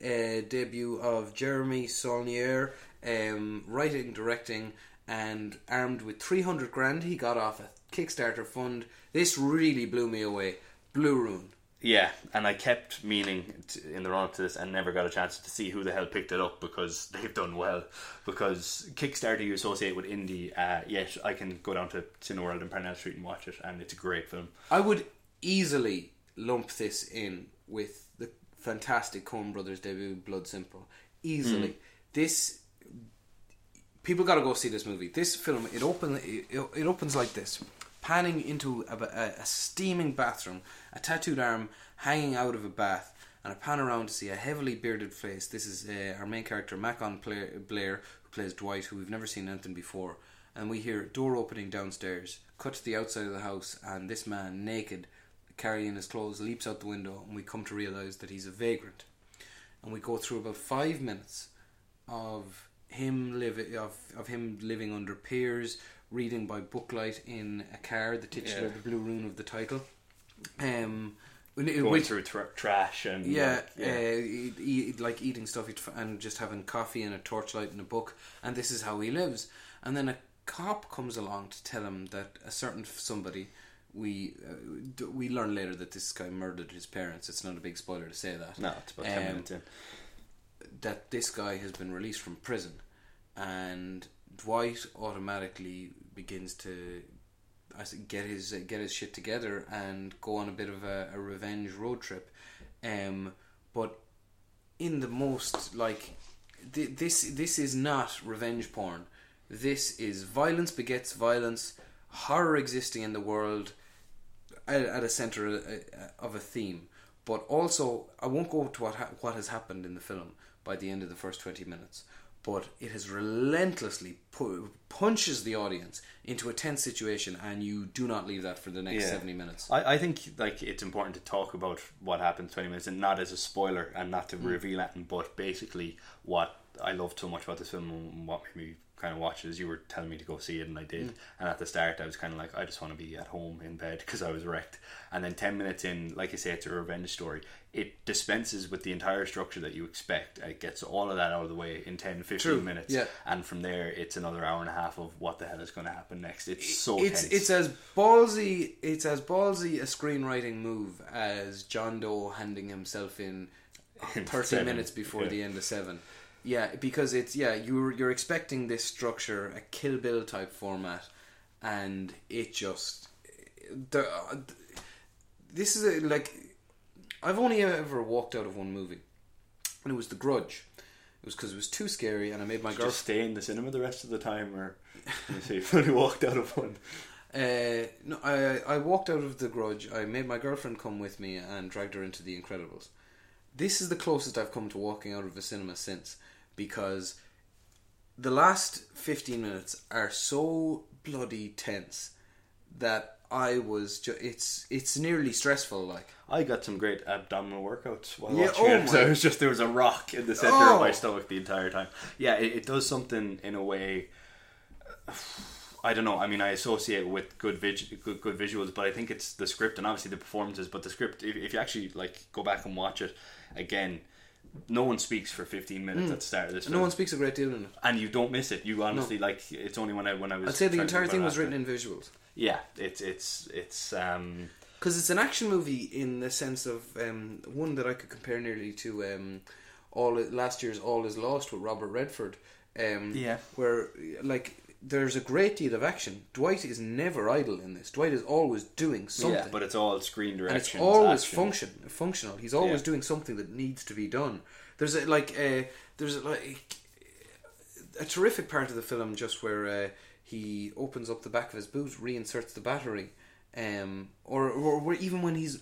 uh, debut of Jeremy Saulnier, um, writing, directing, and armed with three hundred grand he got off a Kickstarter fund. This really blew me away. Blue Ruin. Yeah, and I kept meaning to, in the run up to this and never got a chance to see who the hell picked it up because they've done well. Because Kickstarter you associate with indie, uh, yet I can go down to Cineworld and Parnell Street and watch it, and it's a great film. I would easily lump this in with the fantastic Coen Brothers debut, Blood Simple. Easily, this people got to go see this movie. This film it open it, it opens like this, panning into a, a, a steaming bathroom, a tattooed arm hanging out of a bath. And a pan around to see a heavily bearded face. This is uh, our main character, Macon Blair, who plays Dwight, who we've never seen anything before. And we hear door opening downstairs, cut to the outside of the house, and this man, naked, carrying his clothes, leaps out the window, and we come to realise that he's a vagrant. And we go through about five minutes of him living of, of him living under peers, reading by booklight in a car, the titular, Yeah. the blue ruin of the title. Um, Going which- through tr- trash and yeah, like, yeah. Uh, eat, eat, like eating stuff and just having coffee and a torchlight and a book, and this is how he lives. And then a cop comes along to tell him that a certain somebody. We uh, d- we learn later that this guy murdered his parents. It's not a big spoiler to say that. no, it's about ten Um, minutes in. That this guy has been released from prison, and Dwight automatically begins to get his get his shit together and go on a bit of a, a revenge road trip. Um, but in the most like th- this this is not revenge porn. This is violence begets violence, horror existing in the world at, at a center uh, of a theme. But also, I won't go to what ha- what has happened in the film by the end of the first twenty minutes. But it has relentlessly pu- punches the audience into a tense situation, and you do not leave that for the next Yeah. seventy minutes. I, I think like it's important to talk about what happens twenty minutes and not as a spoiler and not to mm. reveal anything, but basically what I loved so much about this film and what made me kind of watch it is you were telling me to go see it and I did. Mm. And at the start I was kind of like I just want to be at home in bed because I was wrecked. And then ten minutes in, like I say, it's a revenge story. It dispenses with the entire structure that you expect. It gets all of that out of the way in 10, 15 True, minutes. yeah. And from there, it's another hour and a half of what the hell is going to happen next. It's so it's tense. it's as ballsy it's as ballsy a screenwriting move as John Doe handing himself in In thirty seven, minutes before yeah. the end of seven. Yeah, because it's yeah you're you're expecting this structure a Kill Bill type format, and it just the this is a, like I've only ever walked out of one movie, and it was The Grudge. It was because it was too scary, and I made my girl. just stay in the cinema the rest of the time, or you say you've only walked out of one? Uh, no, I I walked out of The Grudge. I made my girlfriend come with me and dragged her into The Incredibles. This is the closest I've come to walking out of a cinema since, because the last fifteen minutes are so bloody tense that I was. Ju- it's it's nearly stressful. Like I got some great abdominal workouts while Yeah, watching oh it. So it was just there was a rock in the center Oh. of my oh. stomach the entire time. Yeah, it, it does something in a way. I don't know. I mean, I associate with good, vid- good good visuals, but I think it's the script and obviously the performances. But the script, if, if you actually like go back and watch it again, no one speaks for fifteen minutes at the start of this. no one speaks a great deal in it. and you don't miss it. You honestly like. It's only when I when I was. I'd say the entire thing was written in visuals. Yeah, it's it's it's um. because it's an action movie in the sense of um, one that I could compare nearly to um, all last year's All Is Lost with Robert Redford. Um, Yeah. where like there's a great deal of action. Dwight is never idle in this. Dwight is always doing something. Yeah, but it's all screen and direction. it's always action. function functional. He's always Yeah. doing something that needs to be done. There's a, like a, there's a, like a terrific part of the film just where uh, he opens up the back of his boot, reinserts the battery. Um, or, or where even when he's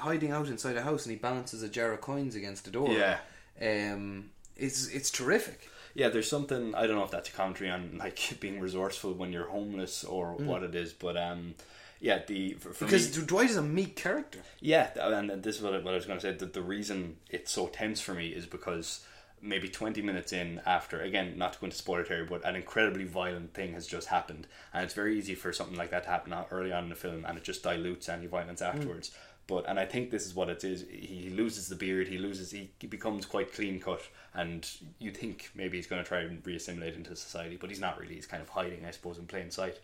hiding out inside a house and he balances a jar of coins against the door. Yeah. um, it's it's terrific. Yeah, there's something I don't know if that's a commentary on like being resourceful when you're homeless or what it is, but um, yeah, the for, for Mm. Because me, Dwight is a meek character. yeah, and this is what I, what I was going to say. That the reason it's so tense for me is because maybe 20 minutes in after again not to go into spoiler territory but an incredibly violent thing has just happened and it's very easy for something like that to happen early on in the film and it just dilutes any violence afterwards but and I think this is what it is. He loses the beard. He loses he becomes quite clean cut. And you think maybe he's going to try and re-assimilate into society but he's not really. He's kind of hiding I suppose in plain sight.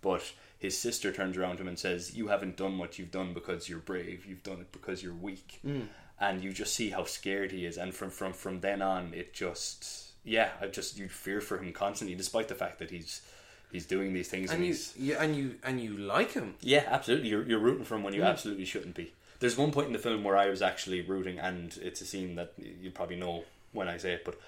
But his sister turns around to him and says you haven't done what you've done because you're brave. You've done it because you're weak. Hmm. And you just see how scared he is. And from from from then on it just yeah i just you fear for him constantly despite the fact that he's he's doing these things and, And you, he's yeah, and you and you like him. yeah absolutely you're, you're rooting for him when you absolutely shouldn't be there's one point in the film where i was actually rooting and it's a scene that you probably know when i say it but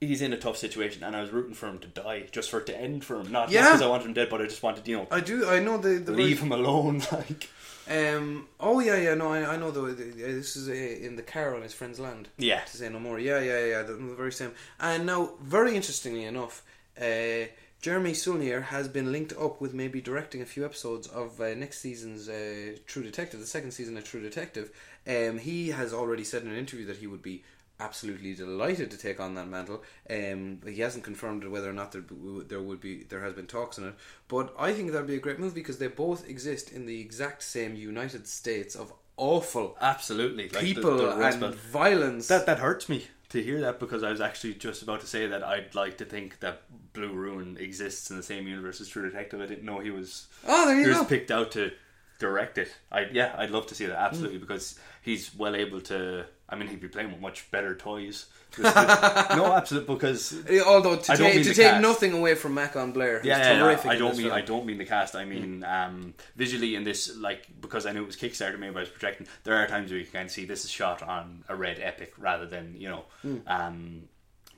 he's in a tough situation and i was rooting for him to die just for it to end for him not Yeah. because i wanted him dead but i just wanted you know I do. I know the the leave him alone like Um. Oh yeah, yeah. No, I, I know. The, this is uh, in the car on his friend's land. Yeah. To say no more. Yeah, yeah, yeah. The, the very same. And now, very interestingly enough, uh, Jeremy Saulnier has been linked up with maybe directing a few episodes of uh, next season's uh, True Detective, the second season of True Detective. Um, he has already said in an interview that he would be absolutely delighted to take on that mantle. Um, he hasn't confirmed whether or not there, there would be there has been talks on it, but I think that'd be a great move because they both exist in the exact same United States of awful absolutely like the- people the and violence. That that hurts me to hear that because I was actually just about to say that I'd like to think that Blue Ruin exists in the same universe as True Detective. I didn't know he was. Oh, there you he was picked out to direct it. I yeah, I'd love to see that absolutely hmm. because he's well able to. I mean, he'd be playing with much better toys. no, absolutely because Although to, take, to take nothing away from Macon Blair, yeah, yeah. I don't mean film. I don't mean the cast. I mean um, visually in this, like because I knew it was Kickstarter, maybe I was projecting. There are times where you can kind of see this is shot on a red epic rather than you know, um,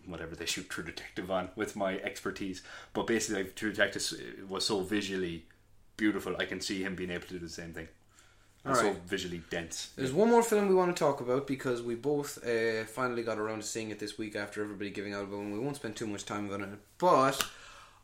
whatever they shoot True Detective on with my expertise. But basically, like, True Detective was so visually beautiful. I can see him being able to do the same thing. And so Alright. visually dense. There's one more film we want to talk about because we both uh, finally got around to seeing it this week after everybody giving out about it. We won't spend too much time on it, but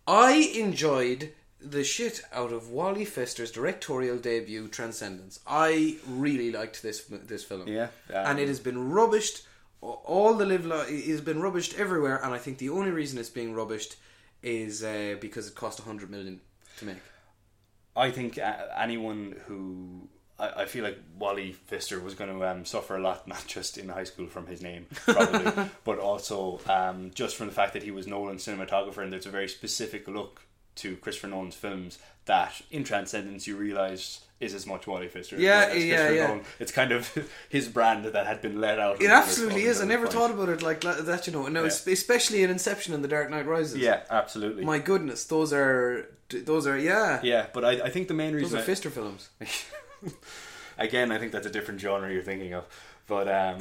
I enjoyed the shit out of Wally Pfister's directorial debut, Transcendence. I really liked this this film. Yeah, and um, it has been rubbished. All the live li- it has been rubbished everywhere, and I think the only reason it's being rubbished is uh, because it cost a hundred million to make. I think uh, anyone who I, I feel like Wally Pfister was going to um, suffer a lot, not just in high school from his name, probably, but also um, just from the fact that he was Nolan's cinematographer, and there's a very specific look to Christopher Nolan's films that in Transcendence you realise is as much Wally Pfister. Yeah, as yeah, Christopher yeah. Nolan. It's kind of his brand that had been let out. It absolutely is. I never point. thought about it like that. You know, and now Yeah. especially in Inception and The Dark Knight Rises. Yeah, absolutely. My goodness, those are those are yeah. yeah, but I, I think the main Those reason are I- Pfister films. Again, I think that's a different genre you're thinking of. But um,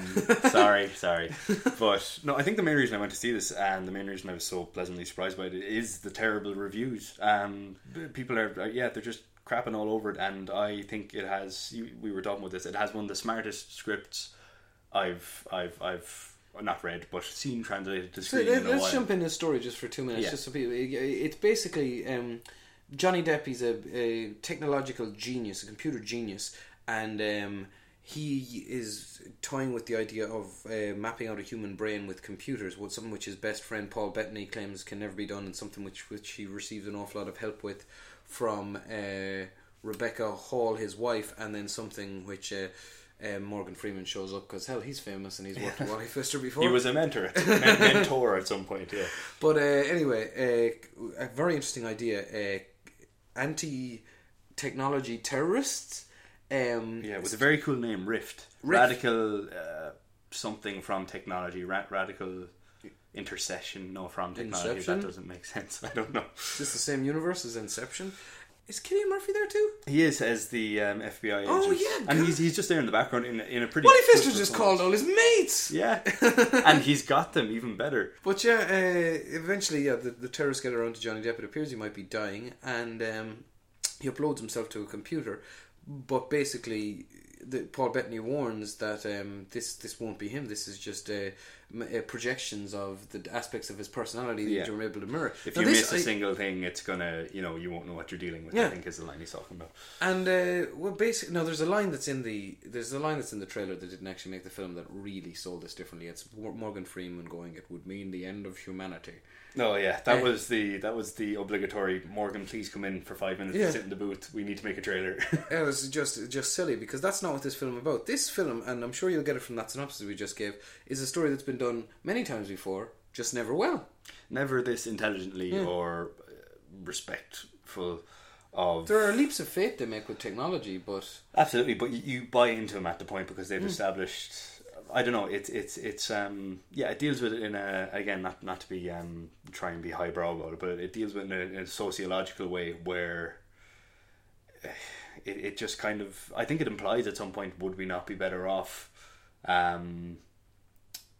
sorry, sorry. But no, I think the main reason I went to see this and the main reason I was so pleasantly surprised by it is the terrible reviews. Um, people are, are- yeah, they're just crapping all over it, and I think it has. We were talking about this. It has one of the smartest scripts I've, I've, I've not read, but seen translated to So screen let, in a us jump in the story just for two minutes, Yeah. just so people. It's basically um, Johnny Depp. is a, a technological genius, a computer genius, and um, he is toying with the idea of uh, mapping out a human brain with computers. What something which his best friend Paul Bettany claims can never be done, and something which which he receives an awful lot of help with from uh, Rebecca Hall, his wife, and then something which. Uh, uh, Morgan Freeman shows up because hell, he's famous and he's worked with Wally Pfister before. He was a mentor, men- mentor at some point. Yeah. But uh, anyway, uh, a very interesting idea. Uh, anti-technology terrorists. Um, Yeah, with a very cool name, Rift. Rift. Radical uh, something from technology. Ra- radical intercession, no, from technology. Inception? That doesn't make sense. I don't know. Is this the same universe as Inception? Is Cillian Murphy there too? He is as the um, FBI agent. Oh, yeah, and God. he's he's just there in the background in a, in a pretty. Wally good Pfister just called all his mates. Yeah, and he's got them even better. But yeah, uh, eventually, yeah, the, the terrorists get around to Johnny Depp. It appears he might be dying, and um, he uploads himself to a computer. But basically, the, Paul Bettany warns that um, this this won't be him. This is just uh, m- uh, projections of the aspects of his personality Yeah. that you're able to mirror. If Now you this, miss a I- single thing, it's gonna you know you won't know what you're dealing with. Yeah. I think is the line he's talking about. And uh, well, basically, no. There's a line that's in the there's a line that's in the trailer that didn't actually make the film that really sold this differently. It's Morgan Freeman going, "It would mean the end of humanity." No, yeah, that Uh, was the that was the obligatory. Morgan, please come in for five minutes Yeah. to sit in the booth. We need to make a trailer. It was just just silly because that's not what this film about. This film, and I'm sure you'll get it from that synopsis we just gave, is a story that's been done many times before, just never well. Never this intelligently Yeah. or uh, respectful of. There are leaps of faith they make with technology, but Absolutely, but you, buy into them at the point because they've Hmm. established. I don't know. It's it's it's um yeah. It deals with it in a again not not to be um try and be highbrow about it, but it deals with it in a, in a sociological way where eh, it it just kind of I think it implies at some point would we not be better off um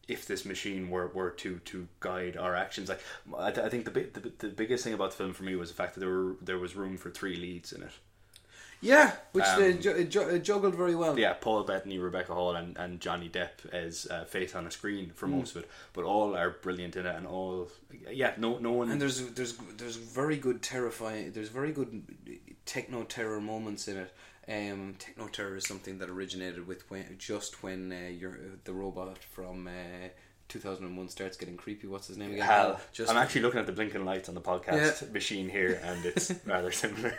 if this machine were, were to, to guide our actions, like I, th- I think the, big, the the biggest thing about the film for me was the fact that there were there was room for three leads in it. Yeah, which Um, they ju- ju- juggled very well. yeah, Paul Bettany, Rebecca Hall, and, and Johnny Depp as uh, face on a screen for most of it, but all are brilliant in it, and all yeah, no no one. And there's there's there's very good terrifying. There's very good techno terror moments in it. Um, techno terror is something that originated with when just when uh, you're the robot from uh, 2001 starts getting creepy. What's his name again? Hal. Just I'm actually looking at the blinking lights on the podcast Yeah. machine here, and it's rather similar.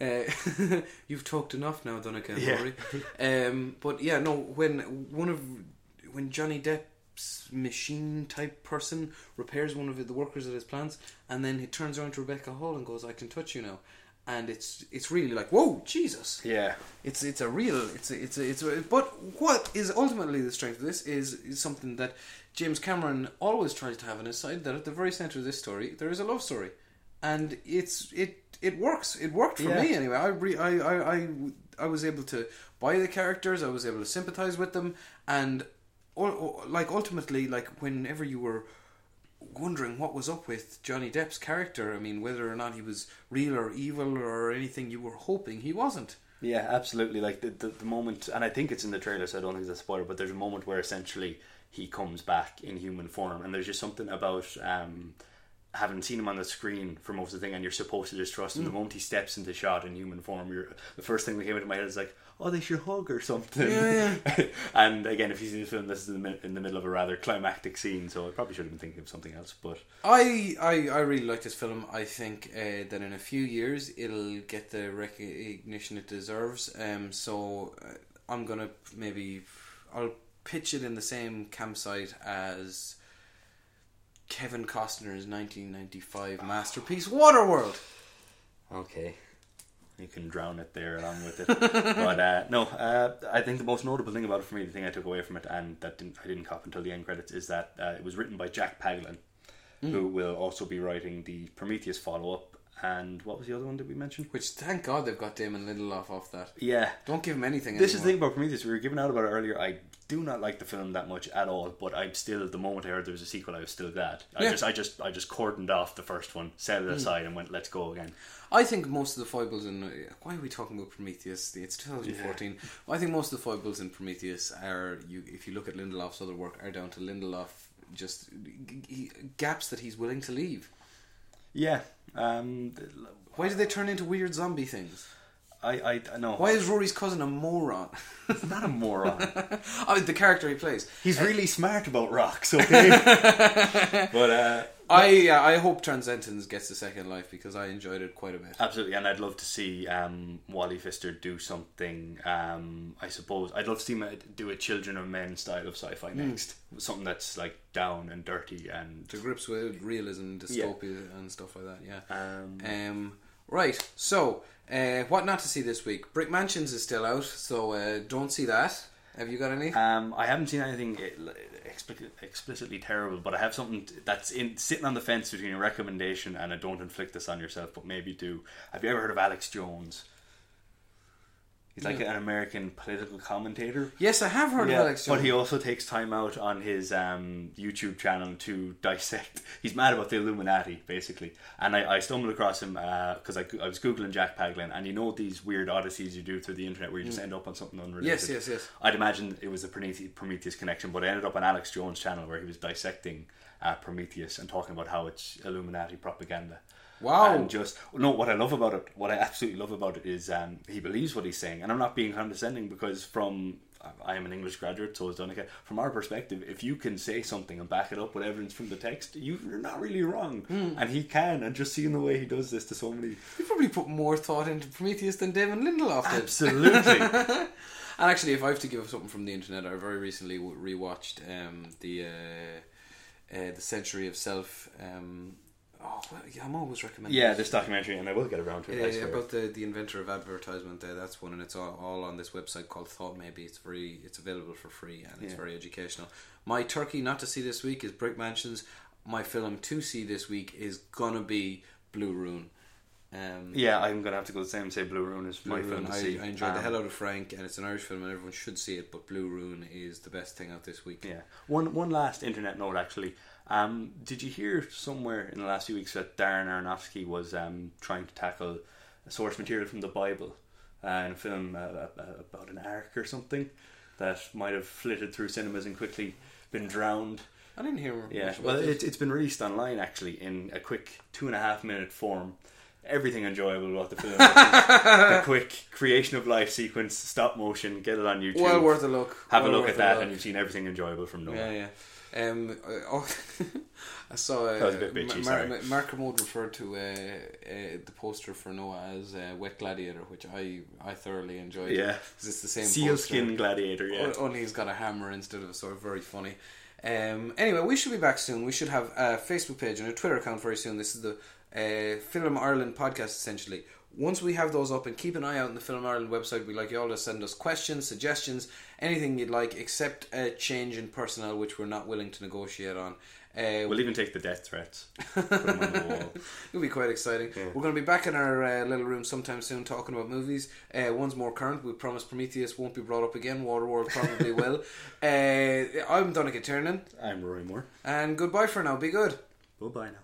Uh, you've talked enough now, Donica. Yeah. Um, but yeah, no. When one of when Johnny Depp's machine type person repairs one of the workers at his plants, and then he turns around to Rebecca Hall and goes, "I can touch you now," and it's it's really like, "Whoa, Jesus!" Yeah, It's it's a real it's a, it's a, it's a, but what is ultimately the strength of this is, is something that James Cameron always tries to have on his side that at the very center of this story there is a love story and it's it it works it worked for Yeah. me anyway I, re, I, I I I was able to buy the characters I was able to sympathize with them and ul- like ultimately like whenever you were wondering what was up with Johnny Depp's character I mean whether or not he was real or evil or anything you were hoping he wasn't yeah, absolutely. Like the, the the moment, and I think it's in the trailer, so I don't think it's a spoiler. But there's a moment where essentially he comes back in human form, and there's just something about um, having seen him on the screen for most of the thing, and you're supposed to just trust him. The Mm. moment he steps into shot in human form, you're the first thing that came into my head is like, oh, they should hug or something. Yeah, and again, if you see the film, this is in the, in the middle of a rather climactic scene, so I probably should have been thinking of something else. But I, I, I really like this film. I think uh, that in a few years it'll get the recognition it deserves. Um, so uh, I'm gonna maybe I'll pitch it in the same campsite as Kevin Costner's 1995 masterpiece Waterworld. Okay. You can drown it there along with it. but uh, no, uh, I think the most notable thing about it for me, the thing I took away from it, and that didn't, I didn't cop until the end credits, is that uh, it was written by Jack Paglen, who will also be writing the Prometheus follow up. And what was the other one that we mentioned? Which thank God they've got Damon Lindelof off that. Yeah. Don't give him anything. This is the thing about Prometheus. We were giving out about it earlier. I do not like the film that much at all, but I'm still the moment I heard there was a sequel, I was still glad. I Yeah. just, I just, I just cordoned off the first one, set it hmm. aside, and went, "Let's go again." I think most of the foibles in why are we talking about Prometheus? It's 2014. I think most of the foibles in Prometheus are you. If you look at Lindelof's other work, are down to Lindelof just gaps that he's willing to leave. Yeah. Um, Why did they turn into weird zombie things? I, I, know. Why is Rory's cousin a moron? He's not a moron. oh, the character he plays. He's really smart about rocks, okay? but uh, I yeah, I hope Transcendence gets a second life because I enjoyed it quite a bit. absolutely, and I'd love to see um, Wally Pfister do something. Um, I suppose I'd love to see him do a Children of Men style of sci-fi next, something that's like down and dirty and To grips with realism, dystopia, and stuff like that. Yeah. um, Um, right, so uh, what not to see this week? Brick Mansions is still out, so uh, don't see that. Have you got any? Um, I haven't seen anything explicitly terrible, but I have something that's in sitting on the fence between a recommendation and a don't inflict this on yourself, but maybe do. Have you ever heard of Alex Jones? He's like an American political commentator. yes, I have heard of Alex Jones. But he also takes time out on his um, YouTube channel to dissect. He's mad about the Illuminati, basically. And I, I stumbled across him because I, I was Googling Jack Paglen, and you know these weird odysseys you do through the internet where you just end up on something unrelated? Mm. Yes, yes, yes. I'd imagine it was a Prometheus, Prometheus connection, but I ended up on Alex Jones' channel where he was dissecting uh, Prometheus and talking about how it's Illuminati propaganda. Wow. And just no, what I love about it, what I absolutely love about it is um, he believes what he's saying, and I'm not being condescending because from I am an English graduate, so is Donica. From our perspective, if you can say something and back it up with evidence from the text, you- you're not really wrong, Hmm. and he can. And just seeing the way he does this to so many, You probably put more thought into Prometheus than Damon Lindelof did. absolutely. And actually, if I have to give something from the internet, I very recently rewatched um, the uh, uh, the Century of Self. Um, oh, well, yeah, I'm always recommending. yeah, this documentary, and I will get around to it. I Uh, swear. about the, the inventor of advertisement, There, that's one, and it's all, all on this website called Thought Maybe. It's very, it's available for free, and it's Yeah. very educational. My turkey not to see this week is Brick Mansions. My film to see this week is gonna be Blue Ruin. Um, yeah, I'm gonna have to go the same and say Blue Ruin is Blue my film to I, see. I enjoyed the Um, hell out of Frank, and it's an Irish film, and everyone should see it. But Blue Ruin is the best thing out this week. Yeah. One one last internet note actually. Um, did you hear somewhere in the last few weeks that Darren Aronofsky was um, trying to tackle source material from the Bible uh, in a film uh, uh, about an ark or something that might have flitted through cinemas and quickly been drowned? I didn't hear. Yeah. Well, it, it's been released online actually in a quick two and a half minute form. Everything enjoyable about the film. the quick creation of life sequence, stop motion, get it on YouTube. well worth a look. Have Well a look at that, look. and you've seen everything enjoyable from Noah. Yeah, yeah. Um, uh, oh, I saw uh, That a bit bitchy, Ma- sorry. Ma- Mark Kermode referred to uh, uh, the poster for Noah as uh, Wet Gladiator, which I, I thoroughly enjoyed. Yeah. 'Cause it's the same Sealskin gladiator, yeah. Only he's got a hammer instead of a sword. Very funny. Um, anyway, we should be back soon. We should have a Facebook page and a Twitter account very soon. This is the uh, Film Ireland podcast, essentially. Once we have those up, and keep an eye out on the Film Ireland website, we'd like you all to send us questions, suggestions, anything you'd like, except a change in personnel, which we're not willing to negotiate on. Uh, We'll even take the death threats. Put 'em on the wall. It'll be quite exciting. We're going to be back in our uh, little room sometime soon talking about movies. Uh, one's more current. We promise Prometheus won't be brought up again. Waterworld probably will. Uh, I'm Donica Tiernan. I'm Rory Moore. And goodbye for now. Be good. Bye bye now.